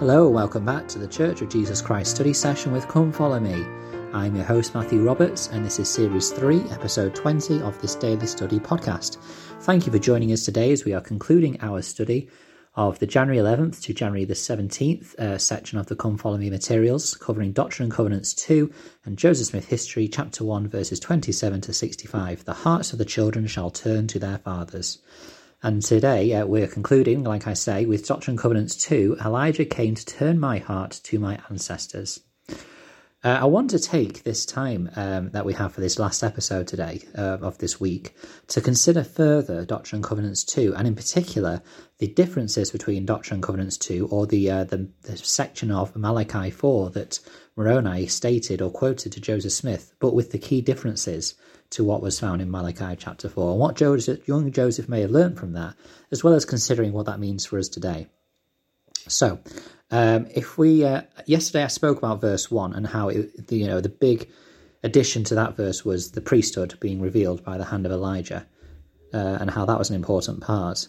Hello, welcome back to the Church of Jesus Christ study session with Come Follow Me. I'm your host, Matthew Roberts, and this is Series 3, Episode 20 of this daily study podcast. Thank you for joining us today as we are concluding our study of the January 11th to January the 17th uh, section of the Come Follow Me materials, covering Doctrine and Covenants 2 and Joseph Smith History, Chapter 1, verses 27 to 65. The hearts of the children shall turn to their fathers. And today uh, we're concluding, like I say, with Doctrine and Covenants 2 Elijah came to turn my heart to my ancestors. Uh, I want to take this time um, that we have for this last episode today uh, of this week to consider further Doctrine and Covenants 2, and in particular the differences between Doctrine and Covenants 2, or the, uh, the, the section of Malachi 4 that Moroni stated or quoted to Joseph Smith, but with the key differences to what was found in Malachi chapter 4, and what Joseph, young Joseph may have learned from that, as well as considering what that means for us today. So, um, if we uh, yesterday I spoke about verse one and how it, the, you know the big addition to that verse was the priesthood being revealed by the hand of Elijah, uh, and how that was an important part.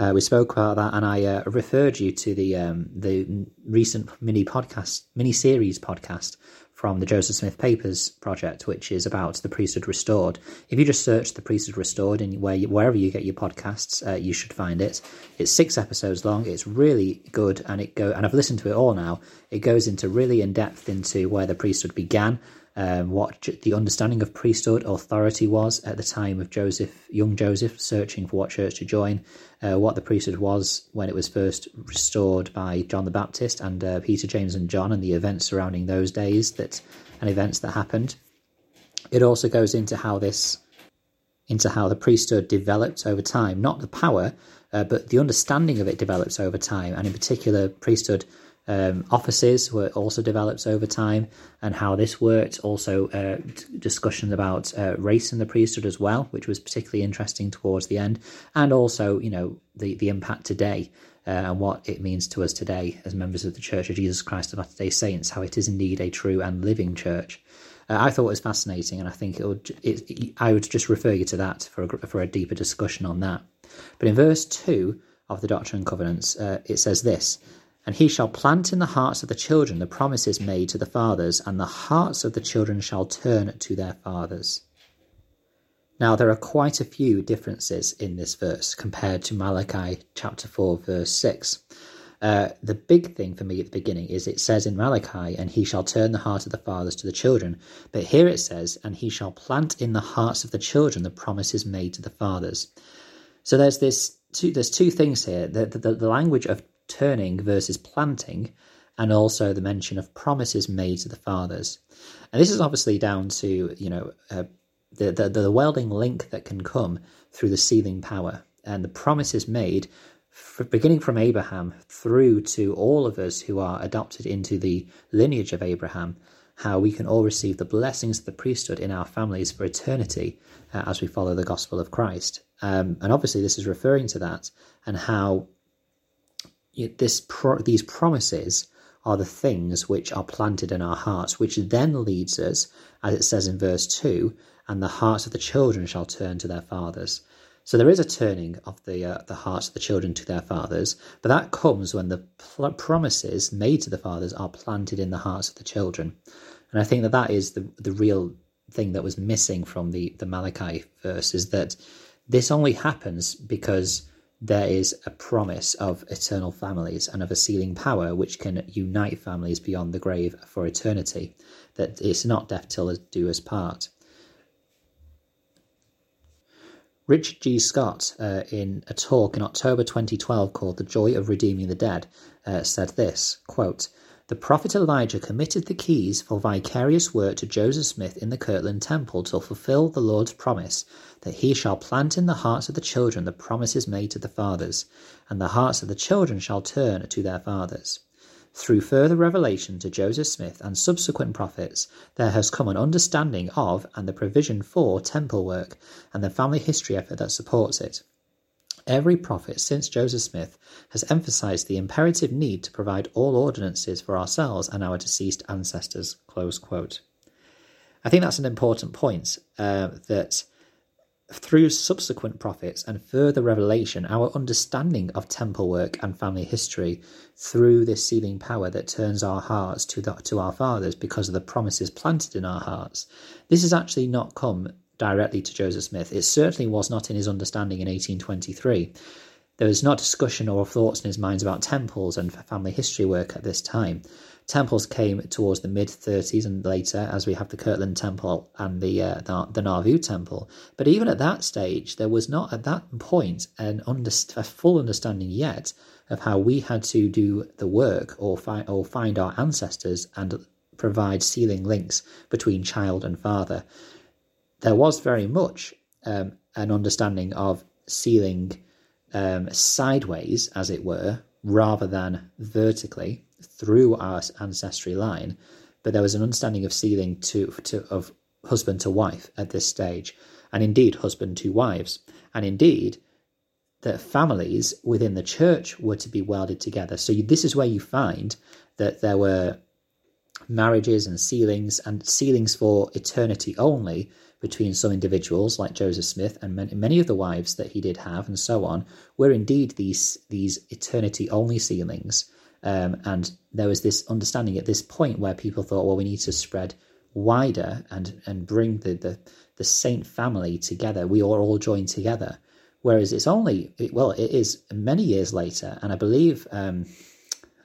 Uh, we spoke about that, and I uh, referred you to the um, the recent mini podcast, mini series podcast from the Joseph Smith Papers project, which is about the priesthood restored. If you just search the priesthood restored and where you, wherever you get your podcasts, uh, you should find it. It's six episodes long. It's really good, and it go and I've listened to it all now. It goes into really in depth into where the priesthood began, um, what the understanding of priesthood authority was at the time of Joseph, young Joseph, searching for what church to join, uh, what the priesthood was when it was first restored by John the Baptist and uh, Peter, James, and John, and the events surrounding those days that and events that happened. It also goes into how this, into how the priesthood developed over time, not the power, uh, but the understanding of it develops over time, and in particular, priesthood um, offices were also developed over time, and how this worked. Also, uh, discussions about uh, race in the priesthood as well, which was particularly interesting towards the end, and also, you know, the the impact today. Uh, and what it means to us today as members of the Church of Jesus Christ of Latter day Saints, how it is indeed a true and living church. Uh, I thought it was fascinating, and I think it would. It, it, I would just refer you to that for a, for a deeper discussion on that. But in verse two of the Doctrine and Covenants, uh, it says this: and he shall plant in the hearts of the children the promises made to the fathers, and the hearts of the children shall turn to their fathers. Now, there are quite a few differences in this verse compared to Malachi chapter 4, verse 6. Uh, the big thing for me at the beginning is it says in Malachi, and he shall turn the heart of the fathers to the children. But here it says, and he shall plant in the hearts of the children the promises made to the fathers. So there's this two, there's two things here. The, the, the language of turning versus planting, and also the mention of promises made to the fathers. And this is obviously down to you know uh, the, the the welding link that can come through the sealing power and the promises made, beginning from Abraham through to all of us who are adopted into the lineage of Abraham. How we can all receive the blessings of the priesthood in our families for eternity uh, as we follow the gospel of Christ. Um, and obviously, this is referring to that and how pro- these promises are the things which are planted in our hearts, which then leads us, as it says in verse 2, and the hearts of the children shall turn to their fathers. So there is a turning of the uh, the hearts of the children to their fathers, but that comes when the pl- promises made to the fathers are planted in the hearts of the children. And I think that that is the the real thing that was missing from the the Malachi verse is that this only happens because there is a promise of eternal families and of a sealing power which can unite families beyond the grave for eternity. That it's not death till do us part. Richard G. Scott, uh, in a talk in October 2012 called The Joy of Redeeming the Dead, uh, said this quote, the prophet Elijah committed the keys for vicarious work to Joseph Smith in the Kirtland Temple to fulfill the Lord's promise that he shall plant in the hearts of the children the promises made to the fathers, and the hearts of the children shall turn to their fathers. Through further revelation to Joseph Smith and subsequent prophets, there has come an understanding of and the provision for temple work and the family history effort that supports it. Every prophet since Joseph Smith has emphasized the imperative need to provide all ordinances for ourselves and our deceased ancestors. Close quote. I think that's an important point uh, that through subsequent prophets and further revelation, our understanding of temple work and family history through this sealing power that turns our hearts to, the, to our fathers because of the promises planted in our hearts. This has actually not come directly to Joseph Smith. It certainly was not in his understanding in 1823. There was not discussion or thoughts in his mind about temples and family history work at this time. Temples came towards the mid 30s and later, as we have the Kirtland Temple and the uh, the, the Nauvoo Temple. But even at that stage, there was not at that point an under, a full understanding yet of how we had to do the work or find or find our ancestors and provide sealing links between child and father. There was very much um, an understanding of sealing um, sideways, as it were, rather than vertically through our ancestry line, but there was an understanding of sealing to, to of husband to wife at this stage, and indeed husband to wives, and indeed that families within the church were to be welded together. So you, this is where you find that there were marriages and sealings and sealings for eternity only between some individuals like Joseph Smith and many, of the wives that he did have and so on were indeed these these eternity only sealings um, and there was this understanding at this point where people thought, well, we need to spread wider and and bring the the, the saint family together. We are all joined together. Whereas it's only well, it is many years later, and I believe, um,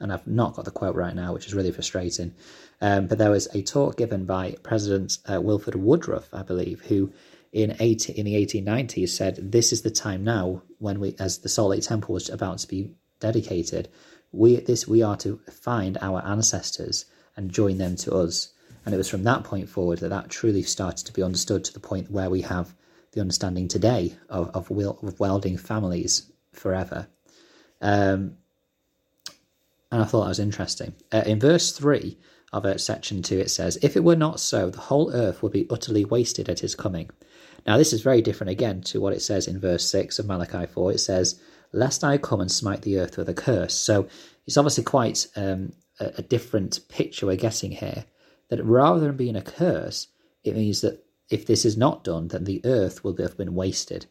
and I've not got the quote right now, which is really frustrating. Um, but there was a talk given by President uh, Wilford Woodruff, I believe, who in 18, in the 1890s said, "This is the time now when we, as the Salt Lake Temple was about to be dedicated, we this we are to find our ancestors and join them to us. And it was from that point forward that that truly started to be understood to the point where we have the understanding today of of, of welding families forever. Um, and I thought that was interesting. Uh, in verse three of uh, section two, it says, "If it were not so, the whole earth would be utterly wasted at his coming." Now, this is very different again to what it says in verse six of Malachi four. It says lest I come and smite the earth with a curse. So it's obviously quite um, a, a, different picture we're getting here. That rather than being a curse, it means that if this is not done, then the earth will have been wasted.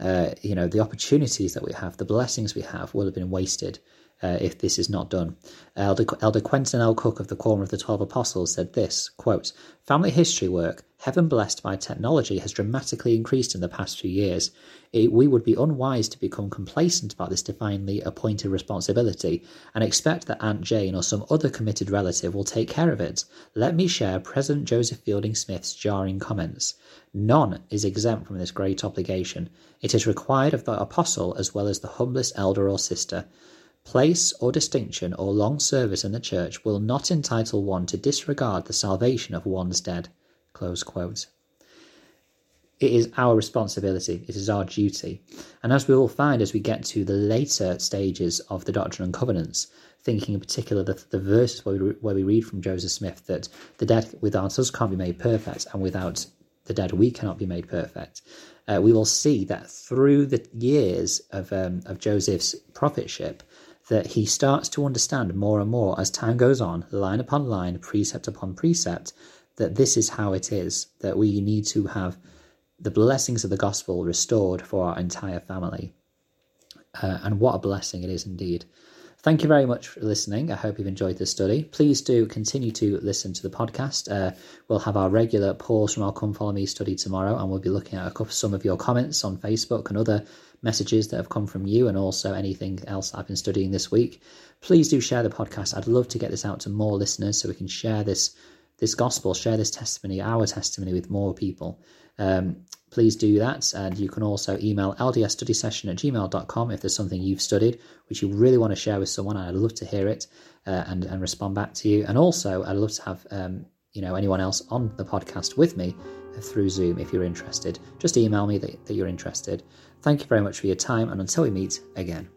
Uh, you know, the opportunities that we have, the blessings we have, will have been wasted uh, if this is not done. Elder, Elder Quentin L. Cook of the Quorum of the Twelve Apostles said this, quote, Family history work, heaven blessed by technology, has dramatically increased in the past few years. It, we would be unwise to become complacent about this divinely appointed responsibility and expect that Aunt Jane or some other committed relative will take care of it. Let me share President Joseph Fielding Smith's jarring comments. None is exempt from this great obligation. It is required of the apostle as well as the humblest elder or sister. Place or distinction or long service in the Church will not entitle one to disregard the salvation of one's dead. It is our responsibility, it is our duty. And as we will find as we get to the later stages of the Doctrine and Covenants, thinking in particular the, the verses where we, where we read from Joseph Smith that the dead without us can't be made perfect, and without the dead we cannot be made perfect. Uh, we will see that through the years of, um, of Joseph's prophetship, that he starts to understand more and more as time goes on, line upon line, precept upon precept, that this is how it is, that we need to have the blessings of the gospel restored for our entire family. Uh, and what a blessing it is indeed. Thank you very much for listening. I hope you've enjoyed this study. Please do continue to listen to the podcast. Uh, we'll have our regular pause from our Come Follow Me study tomorrow, and we'll be looking at couple, some of your comments on Facebook and other messages that have come from you and also anything else I've been studying this week. Please do share the podcast. I'd love to get this out to more listeners so we can share this this gospel, share this testimony, our testimony with more people. Um, please do that. And you can also email ldsstudysession at gmail.com if there's something you've studied which you really want to share with someone. I'd love to hear it uh, and, and respond back to you. And also, I'd love to have um, you know anyone else on the podcast with me through Zoom if you're interested. Just email me that, that you're interested. Thank you very much for your time, and until we meet again.